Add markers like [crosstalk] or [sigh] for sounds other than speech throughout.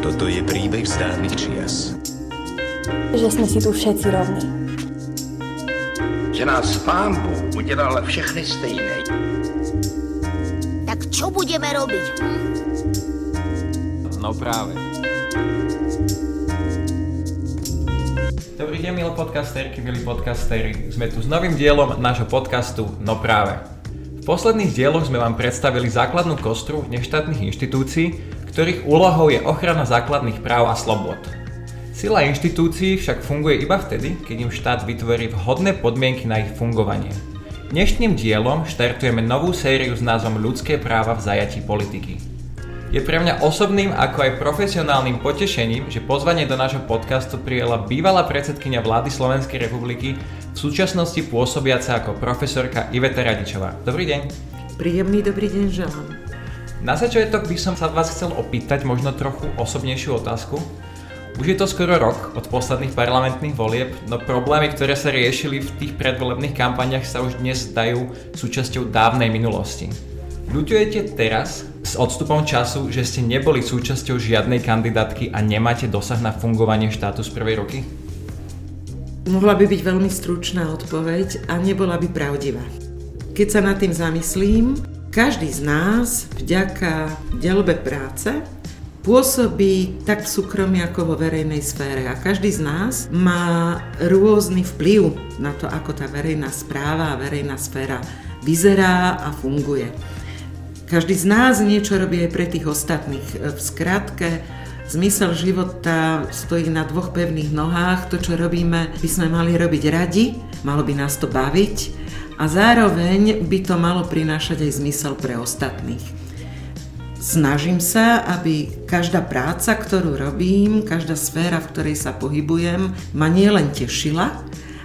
Toto je príbeh z dávnych čias. Že sme si tu všetci rovní. Že nás pán Bůh udělal všechny stejné. Tak čo budeme robiť? Hm? No práve. Dobrý deň, milí podcasterky, milí podcasteri. Sme tu s novým dielom nášho podcastu No práve. V posledných dieloch sme vám predstavili základnú kostru neštátnych inštitúcií, ktorých úlohou je ochrana základných práv a slobod. Sila inštitúcií však funguje iba vtedy, keď im štát vytvorí vhodné podmienky na ich fungovanie. Dnešným dielom štartujeme novú sériu s názvom Ľudské práva v zajatí politiky. Je pre mňa osobným ako aj profesionálnym potešením, že pozvanie do nášho podcastu prijela bývalá predsedkynia vlády Slovenskej republiky, v súčasnosti pôsobiaca ako profesorka Iveta Radičová. Dobrý deň. Príjemný dobrý deň želám. Na začiatok by som sa vás chcel opýtať možno trochu osobnejšiu otázku. Už je to skoro rok od posledných parlamentných volieb, no problémy, ktoré sa riešili v tých predvolebných kampaniach sa už dnes zdajú súčasťou dávnej minulosti. Ľutujete teraz s odstupom času, že ste neboli súčasťou žiadnej kandidátky a nemáte dosah na fungovanie štátu z prvej roky? Mohla by byť veľmi stručná odpoveď a nebola by pravdivá. Keď sa nad tým zamyslím, každý z nás vďaka delbe práce pôsobí tak v súkromí ako vo verejnej sfére a každý z nás má rôzny vplyv na to, ako tá verejná správa a verejná sféra vyzerá a funguje. Každý z nás niečo robí aj pre tých ostatných. V skratke, zmysel života stojí na dvoch pevných nohách. To, čo robíme, by sme mali robiť radi, malo by nás to baviť a zároveň by to malo prinášať aj zmysel pre ostatných. Snažím sa, aby každá práca, ktorú robím, každá sféra, v ktorej sa pohybujem, ma nielen tešila,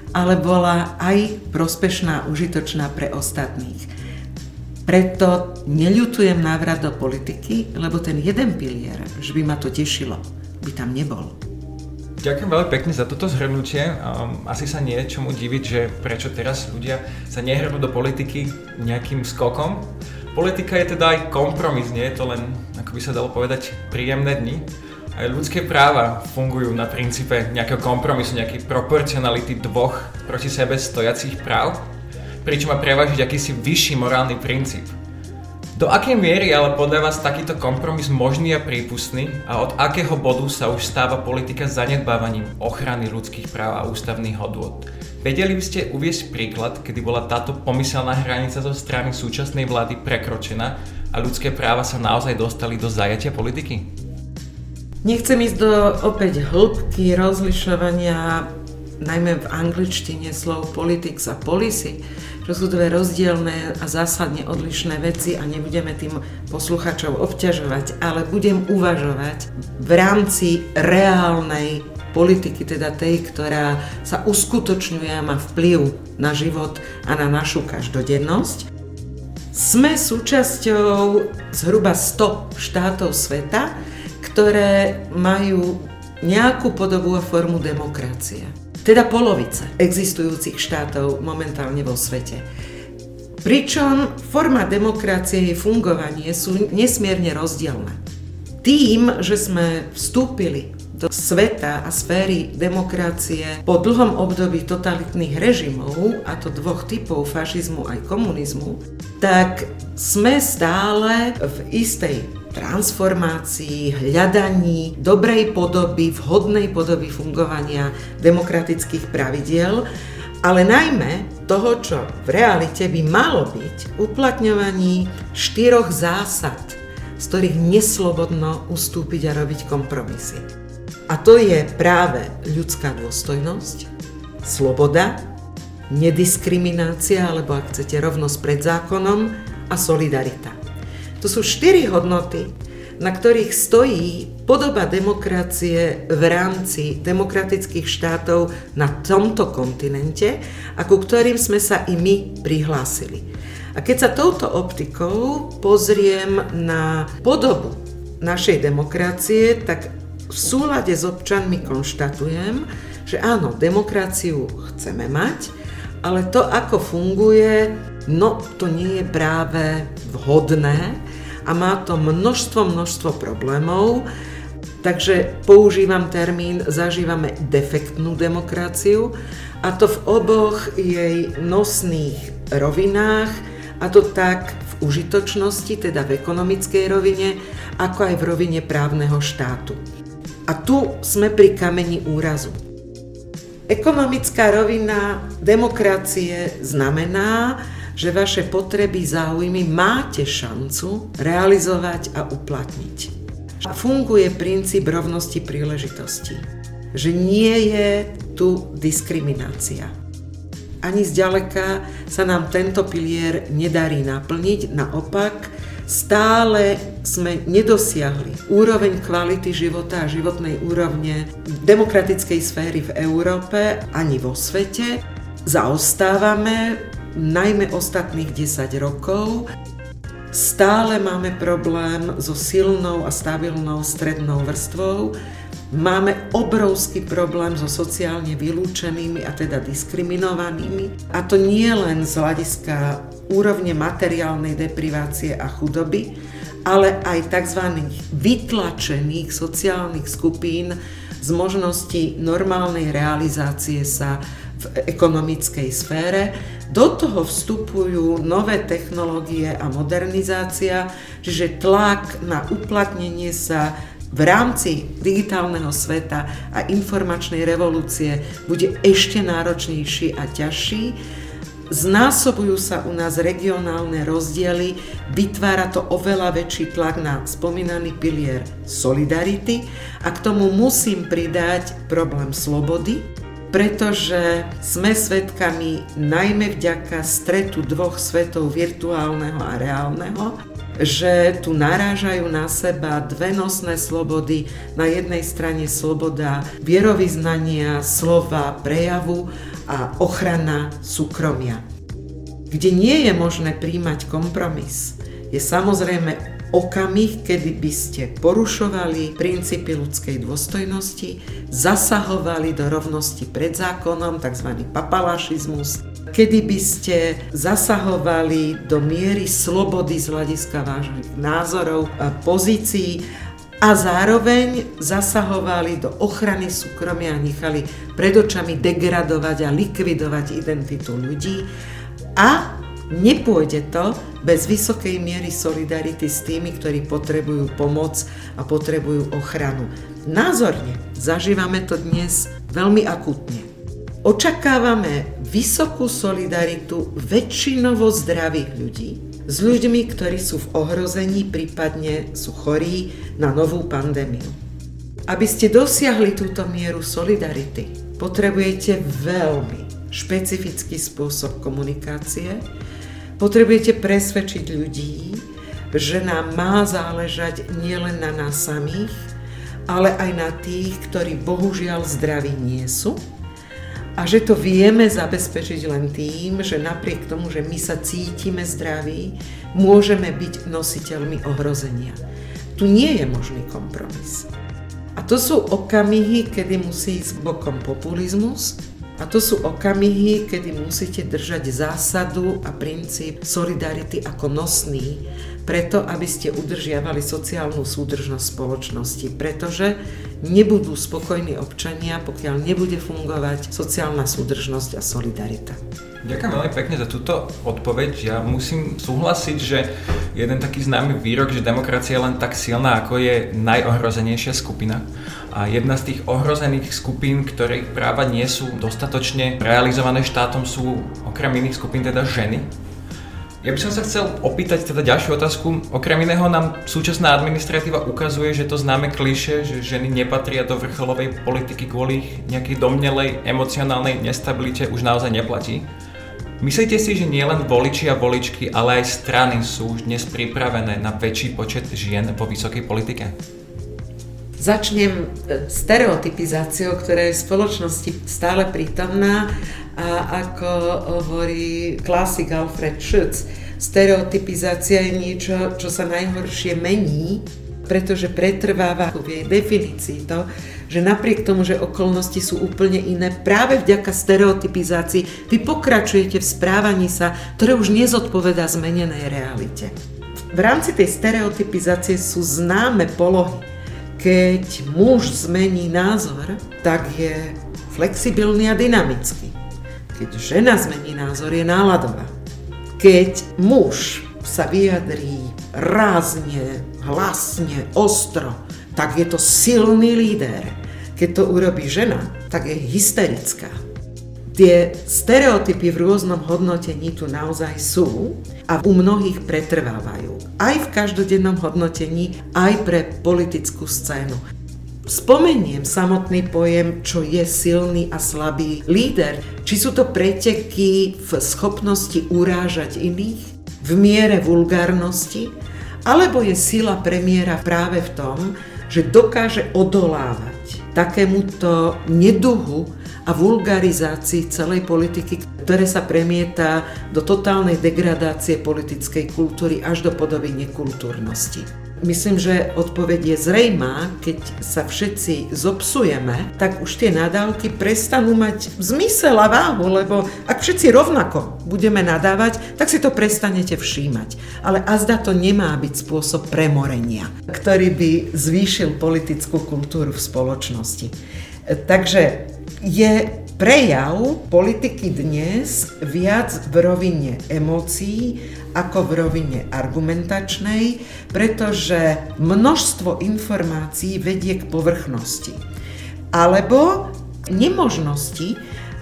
ale bola aj prospešná, užitočná pre ostatných. Preto neľutujem návrat do politiky, lebo ten jeden pilier, že by ma to tešilo, by tam nebol. Ďakujem veľmi pekne za toto zhrnutie. Um, asi sa nie je čomu diviť, že prečo teraz ľudia sa nehrnú do politiky nejakým skokom. Politika je teda aj kompromis, nie je to len, ako by sa dalo povedať, príjemné dni. Aj ľudské práva fungujú na princípe nejakého kompromisu, nejakej proporcionality dvoch proti sebe stojacích práv, pričom má prevažiť akýsi vyšší morálny princíp. Do akej miery ale podľa vás takýto kompromis možný a prípustný a od akého bodu sa už stáva politika zanedbávaním ochrany ľudských práv a ústavných hodôd? Vedeli by ste uviesť príklad, kedy bola táto pomyselná hranica zo strany súčasnej vlády prekročená a ľudské práva sa naozaj dostali do zajatia politiky? Nechcem ísť do opäť hĺbky rozlišovania najmä v angličtine slov politics a policy, že sú dve rozdielne a zásadne odlišné veci a nebudeme tým posluchačov obťažovať, ale budem uvažovať v rámci reálnej politiky, teda tej, ktorá sa uskutočňuje a má vplyv na život a na našu každodennosť. Sme súčasťou zhruba 100 štátov sveta, ktoré majú nejakú podobu a formu demokracie teda polovice existujúcich štátov momentálne vo svete. Pričom forma demokracie a fungovanie sú nesmierne rozdielne. Tým, že sme vstúpili do sveta a sféry demokracie po dlhom období totalitných režimov, a to dvoch typov, fašizmu aj komunizmu, tak sme stále v istej transformácii, hľadaní dobrej podoby, vhodnej podoby fungovania demokratických pravidiel, ale najmä toho, čo v realite by malo byť uplatňovaní štyroch zásad, z ktorých neslobodno ustúpiť a robiť kompromisy. A to je práve ľudská dôstojnosť, sloboda, nediskriminácia, alebo ak chcete rovnosť pred zákonom a solidarita. To sú štyri hodnoty, na ktorých stojí podoba demokracie v rámci demokratických štátov na tomto kontinente a ku ktorým sme sa i my prihlásili. A keď sa touto optikou pozriem na podobu našej demokracie, tak v súlade s občanmi konštatujem, že áno, demokraciu chceme mať, ale to, ako funguje, no to nie je práve vhodné a má to množstvo, množstvo problémov. Takže používam termín, zažívame defektnú demokraciu a to v oboch jej nosných rovinách, a to tak v užitočnosti, teda v ekonomickej rovine, ako aj v rovine právneho štátu. A tu sme pri kameni úrazu. Ekonomická rovina demokracie znamená, že vaše potreby, záujmy máte šancu realizovať a uplatniť. Funguje princíp rovnosti príležitostí. Že nie je tu diskriminácia. Ani zďaleka sa nám tento pilier nedarí naplniť, naopak stále sme nedosiahli úroveň kvality života a životnej úrovne demokratickej sféry v Európe ani vo svete. Zaostávame najmä ostatných 10 rokov. Stále máme problém so silnou a stabilnou strednou vrstvou. Máme obrovský problém so sociálne vylúčenými a teda diskriminovanými. A to nie len z hľadiska úrovne materiálnej deprivácie a chudoby, ale aj tzv. vytlačených sociálnych skupín z možnosti normálnej realizácie sa v ekonomickej sfére. Do toho vstupujú nové technológie a modernizácia, čiže tlak na uplatnenie sa v rámci digitálneho sveta a informačnej revolúcie bude ešte náročnejší a ťažší. Znásobujú sa u nás regionálne rozdiely, vytvára to oveľa väčší tlak na spomínaný pilier solidarity a k tomu musím pridať problém slobody, pretože sme svedkami najmä vďaka stretu dvoch svetov virtuálneho a reálneho, že tu narážajú na seba dve nosné slobody. Na jednej strane sloboda vierovýznania, slova, prejavu a ochrana súkromia. Kde nie je možné príjmať kompromis, je samozrejme okamih, kedy by ste porušovali princípy ľudskej dôstojnosti, zasahovali do rovnosti pred zákonom, tzv. papalašizmus, kedy by ste zasahovali do miery slobody z hľadiska vášnych názorov a pozícií a zároveň zasahovali do ochrany súkromia a nechali pred očami degradovať a likvidovať identitu ľudí a Nepôjde to bez vysokej miery solidarity s tými, ktorí potrebujú pomoc a potrebujú ochranu. Názorne zažívame to dnes veľmi akutne. Očakávame vysokú solidaritu väčšinovo zdravých ľudí s ľuďmi, ktorí sú v ohrození, prípadne sú chorí na novú pandémiu. Aby ste dosiahli túto mieru solidarity, potrebujete veľmi špecifický spôsob komunikácie, Potrebujete presvedčiť ľudí, že nám má záležať nielen na nás samých, ale aj na tých, ktorí bohužiaľ zdraví nie sú a že to vieme zabezpečiť len tým, že napriek tomu, že my sa cítime zdraví, môžeme byť nositeľmi ohrozenia. Tu nie je možný kompromis. A to sú okamihy, kedy musí ísť bokom populizmus, a to sú okamihy, kedy musíte držať zásadu a princíp solidarity ako nosný, preto aby ste udržiavali sociálnu súdržnosť spoločnosti, pretože nebudú spokojní občania, pokiaľ nebude fungovať sociálna súdržnosť a solidarita. Ďakujem veľmi pekne za túto odpoveď. Ja musím súhlasiť, že jeden taký známy výrok, že demokracia je len tak silná, ako je najohrozenejšia skupina. A jedna z tých ohrozených skupín, ktorých práva nie sú dostatočne realizované štátom, sú okrem iných skupín teda ženy. Ja by som sa chcel opýtať teda ďalšiu otázku. Okrem iného nám súčasná administratíva ukazuje, že to známe kliše, že ženy nepatria do vrcholovej politiky kvôli nejakej domnelej emocionálnej nestabilite už naozaj neplatí. Myslíte si, že nielen voliči a voličky, ale aj strany sú už dnes pripravené na väčší počet žien vo vysokej politike? Začnem e, stereotypizáciou, ktorá je v spoločnosti stále prítomná a ako hovorí klasik Alfred Schütz, stereotypizácia je niečo, čo sa najhoršie mení, pretože pretrváva v jej definícii to, že napriek tomu, že okolnosti sú úplne iné, práve vďaka stereotypizácii vy pokračujete v správaní sa, ktoré už nezodpoveda zmenenej realite. V rámci tej stereotypizácie sú známe polohy. Keď muž zmení názor, tak je flexibilný a dynamický. Keď žena zmení názor, je náladová. Keď muž sa vyjadrí rázne, hlasne, ostro, tak je to silný líder. Keď to urobí žena, tak je hysterická. Tie stereotypy v rôznom hodnotení tu naozaj sú a u mnohých pretrvávajú. Aj v každodennom hodnotení, aj pre politickú scénu. Spomeniem samotný pojem, čo je silný a slabý líder. Či sú to preteky v schopnosti urážať iných, v miere vulgárnosti, alebo je sila premiéra práve v tom, že dokáže odolávať takémuto neduhu a vulgarizácii celej politiky, ktoré sa premieta do totálnej degradácie politickej kultúry až do podoby nekultúrnosti. Myslím, že odpoveď je zrejmá, keď sa všetci zopsujeme, tak už tie nadávky prestanú mať zmysel a váhu, lebo ak všetci rovnako budeme nadávať, tak si to prestanete všímať. Ale azda to nemá byť spôsob premorenia, ktorý by zvýšil politickú kultúru v spoločnosti. Takže je prejav politiky dnes viac v rovine emócií ako v rovine argumentačnej, pretože množstvo informácií vedie k povrchnosti. Alebo nemožnosti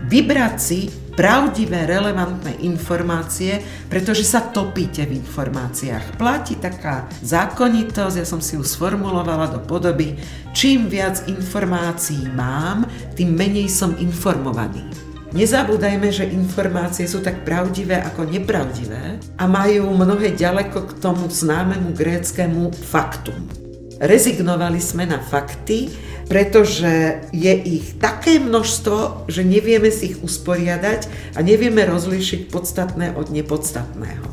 vybrať si pravdivé, relevantné informácie, pretože sa topíte v informáciách. Platí taká zákonitosť, ja som si ju sformulovala do podoby, čím viac informácií mám, tým menej som informovaný. Nezabúdajme, že informácie sú tak pravdivé ako nepravdivé a majú mnohé ďaleko k tomu známemu gréckému faktum. Rezignovali sme na fakty, pretože je ich také množstvo, že nevieme si ich usporiadať a nevieme rozlíšiť podstatné od nepodstatného.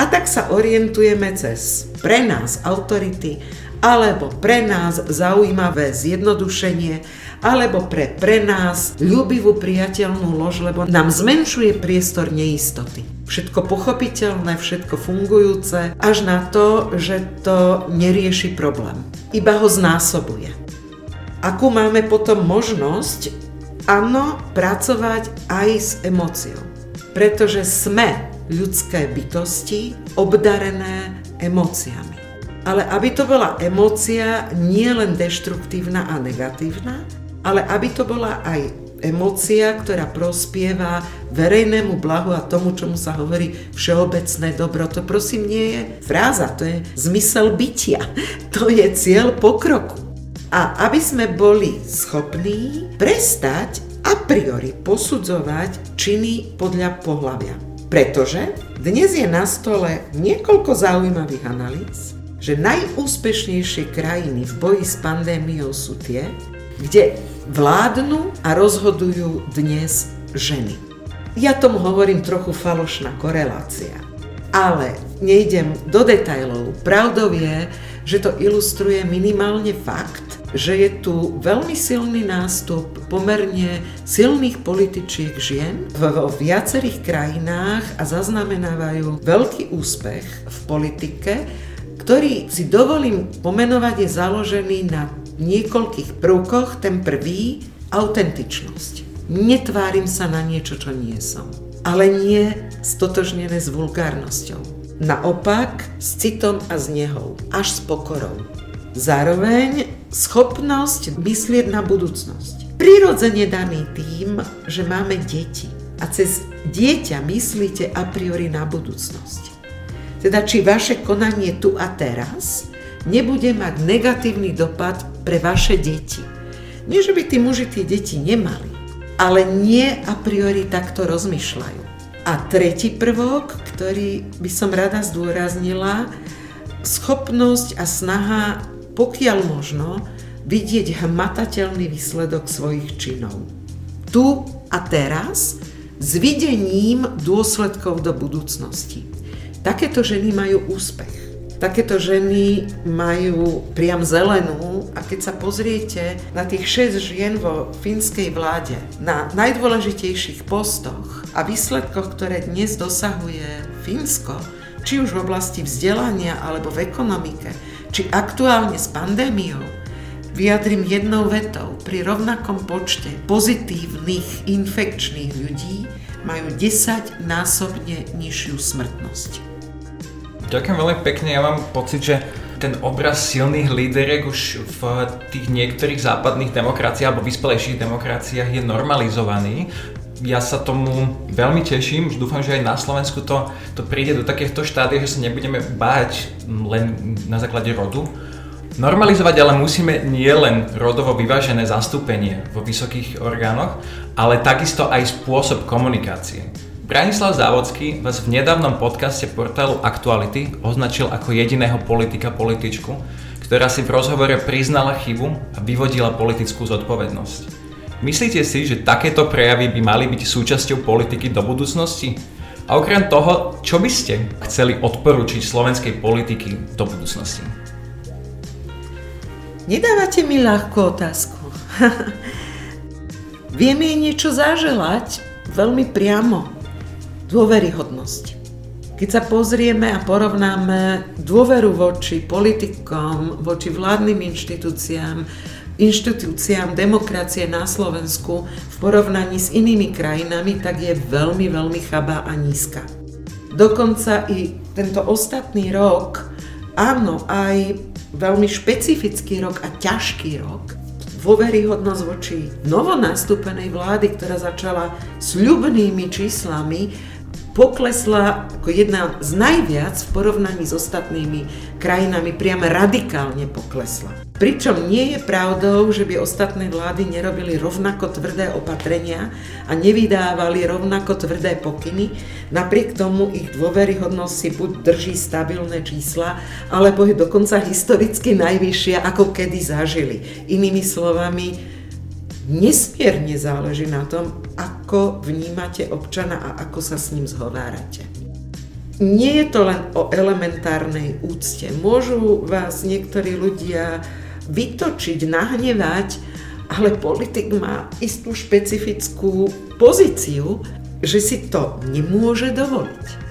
A tak sa orientujeme cez pre nás autority alebo pre nás zaujímavé zjednodušenie, alebo pre pre nás ľubivú priateľnú lož, lebo nám zmenšuje priestor neistoty. Všetko pochopiteľné, všetko fungujúce, až na to, že to nerieši problém. Iba ho znásobuje akú máme potom možnosť, áno, pracovať aj s emóciou. Pretože sme ľudské bytosti obdarené emóciami. Ale aby to bola emócia nie len deštruktívna a negatívna, ale aby to bola aj emócia, ktorá prospieva verejnému blahu a tomu, čomu sa hovorí všeobecné dobro. To prosím nie je fráza, to je zmysel bytia. [laughs] To je cieľ pokroku. A aby sme boli schopní prestať a priori posudzovať činy podľa pohľavia. Pretože dnes je na stole niekoľko zaujímavých analýz, že najúspešnejšie krajiny v boji s pandémiou sú tie, kde vládnu a rozhodujú dnes ženy. Ja tomu hovorím trochu falošná korelácia. Ale nejdem do detajlov. Pravdou je, že to ilustruje minimálne fakt, že je tu veľmi silný nástup pomerne silných političiek žien vo viacerých krajinách a zaznamenávajú veľký úspech v politike, ktorý si dovolím pomenovať je založený na niekoľkých prvkoch. Ten prvý, autentičnosť. Netvárim sa na niečo, čo nie som. Ale nie stotožnené s vulgárnosťou. Naopak s citom a s nehou, až s pokorou. Zároveň schopnosť myslieť na budúcnosť. Prirodzene daný tým, že máme deti a cez dieťa myslíte a priori na budúcnosť. Teda či vaše konanie tu a teraz nebude mať negatívny dopad pre vaše deti. Nie, že by tí muži tie deti nemali, ale nie a priori takto rozmýšľajú. A tretí prvok, ktorý by som rada zdôraznila, schopnosť a snaha pokiaľ možno, vidieť hmatateľný výsledok svojich činov. Tu a teraz s videním dôsledkov do budúcnosti. Takéto ženy majú úspech. Takéto ženy majú priam zelenú a keď sa pozriete na tých 6 žien vo fínskej vláde, na najdôležitejších postoch a výsledkoch, ktoré dnes dosahuje Fínsko, či už v oblasti vzdelania alebo v ekonomike, či aktuálne s pandémiou, vyjadrím jednou vetou. Pri rovnakom počte pozitívnych infekčných ľudí majú 10 násobne nižšiu smrtnosť. Ďakujem veľmi pekne, ja mám pocit, že ten obraz silných líderiek už v tých niektorých západných demokraciách alebo vyspelejších demokraciách je normalizovaný. Ja sa tomu veľmi teším, už dúfam, že aj na Slovensku to, to príde do takéhto štádia, že sa nebudeme báť len na základe rodu. Normalizovať ale musíme nie len rodovo vyvážené zastúpenie vo vysokých orgánoch, ale takisto aj spôsob komunikácie. Branislav Závodský vás v nedávnom podcaste portálu Aktuality označil ako jediného politika političku, ktorá si v rozhovore priznala chybu a vyvodila politickú zodpovednosť. Myslíte si, že takéto prejavy by mali byť súčasťou politiky do budúcnosti? A okrem toho, čo by ste chceli odporúčiť slovenskej politiky do budúcnosti? Nedávate mi ľahkú otázku. [laughs] Vieme niečo zaželať veľmi priamo dôveryhodnosť. Keď sa pozrieme a porovnáme dôveru voči politikom, voči vládnym inštitúciám, inštitúciám demokracie na Slovensku v porovnaní s inými krajinami, tak je veľmi, veľmi chabá a nízka. Dokonca i tento ostatný rok, áno, aj veľmi špecifický rok a ťažký rok, dôveryhodnosť voči novonastúpenej vlády, ktorá začala s ľubnými číslami, poklesla ako jedna z najviac v porovnaní s ostatnými krajinami, priam radikálne poklesla. Pričom nie je pravdou, že by ostatné vlády nerobili rovnako tvrdé opatrenia a nevydávali rovnako tvrdé pokyny, napriek tomu ich dôveryhodnosť si buď drží stabilné čísla, alebo je dokonca historicky najvyššia, ako kedy zažili. Inými slovami, nesmierne záleží na tom, ako vnímate občana a ako sa s ním zhovárate. Nie je to len o elementárnej úcte. Môžu vás niektorí ľudia vytočiť, nahnevať, ale politik má istú špecifickú pozíciu, že si to nemôže dovoliť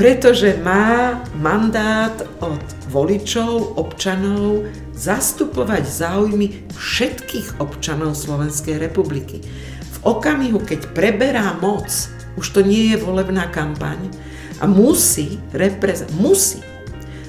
pretože má mandát od voličov, občanov zastupovať záujmy všetkých občanov Slovenskej republiky. V okamihu, keď preberá moc, už to nie je volebná kampaň a musí, repreze- musí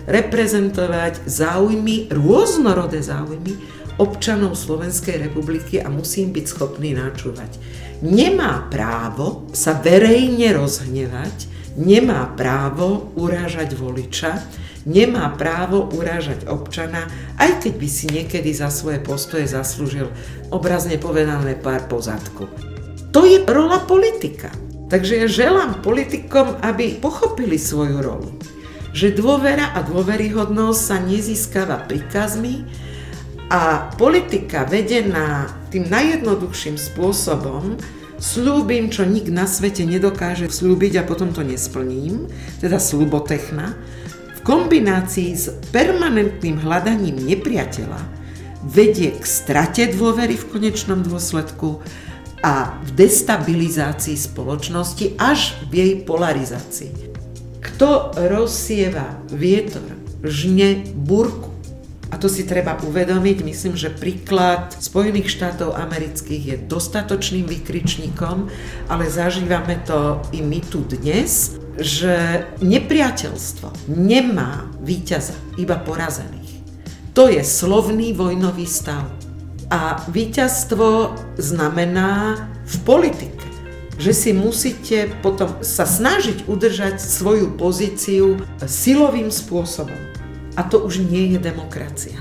reprezentovať záujmy, rôznorodé záujmy občanov Slovenskej republiky a musím byť schopný načúvať. Nemá právo sa verejne rozhnevať, nemá právo urážať voliča, nemá právo urážať občana, aj keď by si niekedy za svoje postoje zaslúžil obrazne povedané pár pozadku. To je rola politika. Takže ja želám politikom, aby pochopili svoju rolu. Že dôvera a dôveryhodnosť sa nezískava príkazmi a politika vedená tým najjednoduchším spôsobom, slúbim, čo nik na svete nedokáže slúbiť a potom to nesplním, teda slubotechna, v kombinácii s permanentným hľadaním nepriateľa vedie k strate dôvery v konečnom dôsledku a v destabilizácii spoločnosti až v jej polarizácii. Kto rozsieva vietor, žne burku, a to si treba uvedomiť, myslím, že príklad Spojených štátov amerických je dostatočným vykričníkom, ale zažívame to i my tu dnes, že nepriateľstvo nemá víťaza, iba porazených. To je slovný vojnový stav. A víťazstvo znamená v politike, že si musíte potom sa snažiť udržať svoju pozíciu silovým spôsobom. A to už nie je demokracia.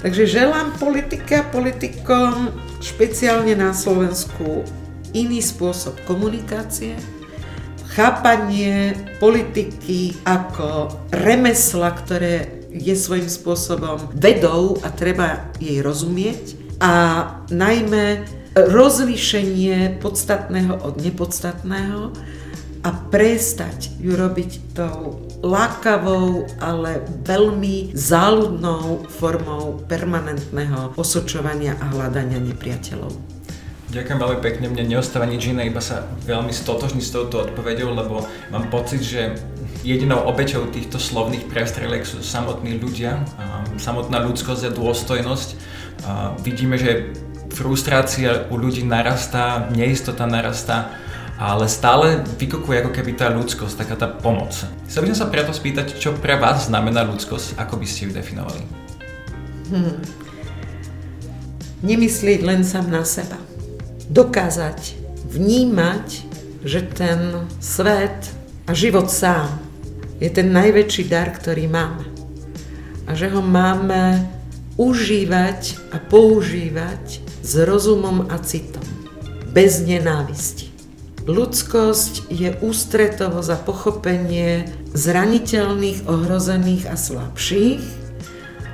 Takže želám politika politikom, špeciálne na Slovensku, iný spôsob komunikácie, chápanie politiky ako remesla, ktoré je svojím spôsobom vedou a treba jej rozumieť a najmä rozlíšenie podstatného od nepodstatného a prestať ju robiť tou lákavou, ale veľmi záľudnou formou permanentného osočovania a hľadania nepriateľov. Ďakujem veľmi pekne, mne neostáva nič iné, iba sa veľmi stotožní s touto odpovedou, lebo mám pocit, že jedinou obeťou týchto slovných prestrelek sú samotní ľudia, samotná ľudskosť a dôstojnosť. Vidíme, že frustrácia u ľudí narastá, neistota narastá, ale stále vykokuje ako keby tá ľudskosť, taká tá pomoc. Chcel by som sa preto spýtať, čo pre vás znamená ľudskosť, ako by ste ju definovali? Hmm. Nemyslieť len sám na seba dokázať vnímať, že ten svet a život sám je ten najväčší dar, ktorý máme. A že ho máme užívať a používať s rozumom a citom, bez nenávisti. Ľudskosť je ústretovo za pochopenie zraniteľných, ohrozených a slabších.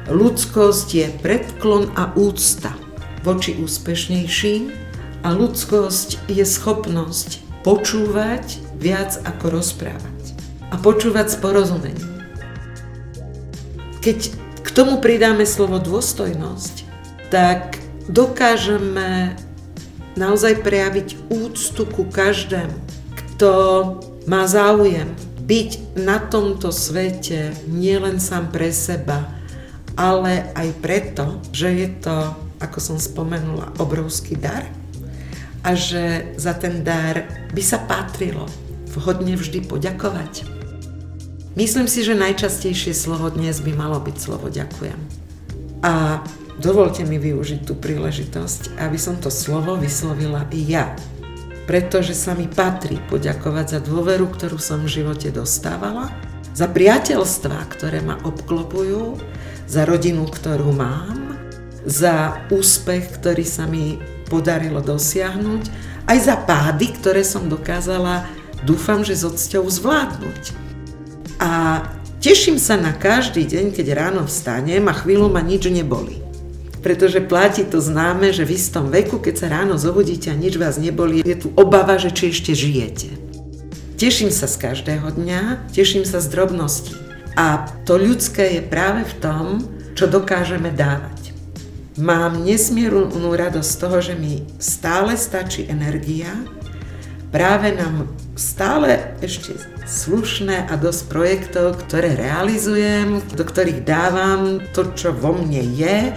Ľudskosť je predklon a úcta voči úspešnejším a ľudskosť je schopnosť počúvať viac ako rozprávať. A počúvať s porozumením. Keď k tomu pridáme slovo dôstojnosť, tak dokážeme naozaj prejaviť úctu ku každému, kto má záujem byť na tomto svete nielen sám pre seba, ale aj preto, že je to, ako som spomenula, obrovský dar a že za ten dar by sa patrilo vhodne vždy poďakovať. Myslím si, že najčastejšie slovo dnes by malo byť slovo ďakujem. A dovolte mi využiť tú príležitosť, aby som to slovo vyslovila i ja. Pretože sa mi patrí poďakovať za dôveru, ktorú som v živote dostávala, za priateľstvá, ktoré ma obklopujú, za rodinu, ktorú mám, za úspech, ktorý sa mi podarilo dosiahnuť, aj za pády, ktoré som dokázala, dúfam, že s odsťou zvládnuť. A teším sa na každý deň, keď ráno vstanem a chvíľu ma nič neboli. Pretože platí to známe, že v istom veku, keď sa ráno zobudíte a nič vás neboli, je tu obava, že či ešte žijete. Teším sa z každého dňa, teším sa z drobností. A to ľudské je práve v tom, čo dokážeme dávať. Mám nesmiernu radosť z toho, že mi stále stačí energia, práve nám stále ešte slušné a dosť projektov, ktoré realizujem, do ktorých dávam to, čo vo mne je,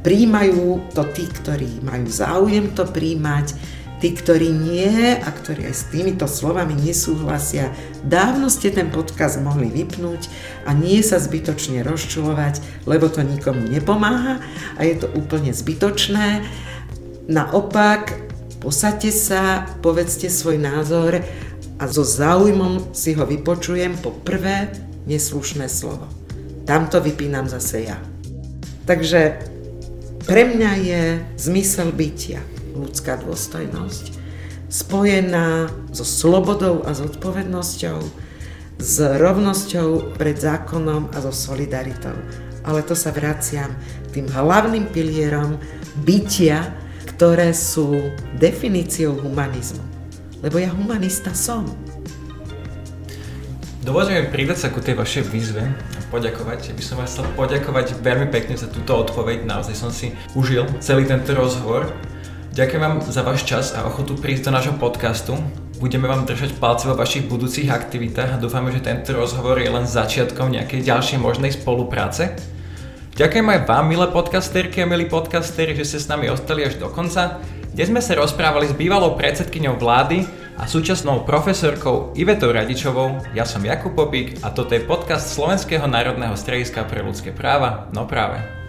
príjmajú to tí, ktorí majú záujem to príjmať, Tí, ktorí nie a ktorí aj s týmito slovami nesúhlasia, dávno ste ten podcast mohli vypnúť a nie sa zbytočne rozčulovať, lebo to nikomu nepomáha a je to úplne zbytočné. Naopak, posaďte sa, povedzte svoj názor a so záujmom si ho vypočujem po prvé neslušné slovo. Tamto vypínam zase ja. Takže pre mňa je zmysel bytia ľudská dôstojnosť, spojená so slobodou a zodpovednosťou, s rovnosťou pred zákonom a so solidaritou. Ale to sa vraciam tým hlavným pilierom bytia, ktoré sú definíciou humanizmu. Lebo ja humanista som. Dovolte mi pridať sa ku tej vašej výzve poďakovať. Ja by som vás chcel poďakovať veľmi pekne za túto odpoveď. Naozaj som si užil celý tento rozhovor. Ďakujem vám za váš čas a ochotu prísť do nášho podcastu. Budeme vám držať palce vo vašich budúcich aktivitách a dúfame, že tento rozhovor je len začiatkom nejakej ďalšej možnej spolupráce. Ďakujem aj vám, milé podcasterky a milí podcasteri, že ste s nami ostali až do konca. Dnes sme sa rozprávali s bývalou predsedkyňou vlády a súčasnou profesorkou Ivetou Radičovou. Ja som Jakub Popík a toto je podcast Slovenského národného strediska pre ľudské práva. No práve.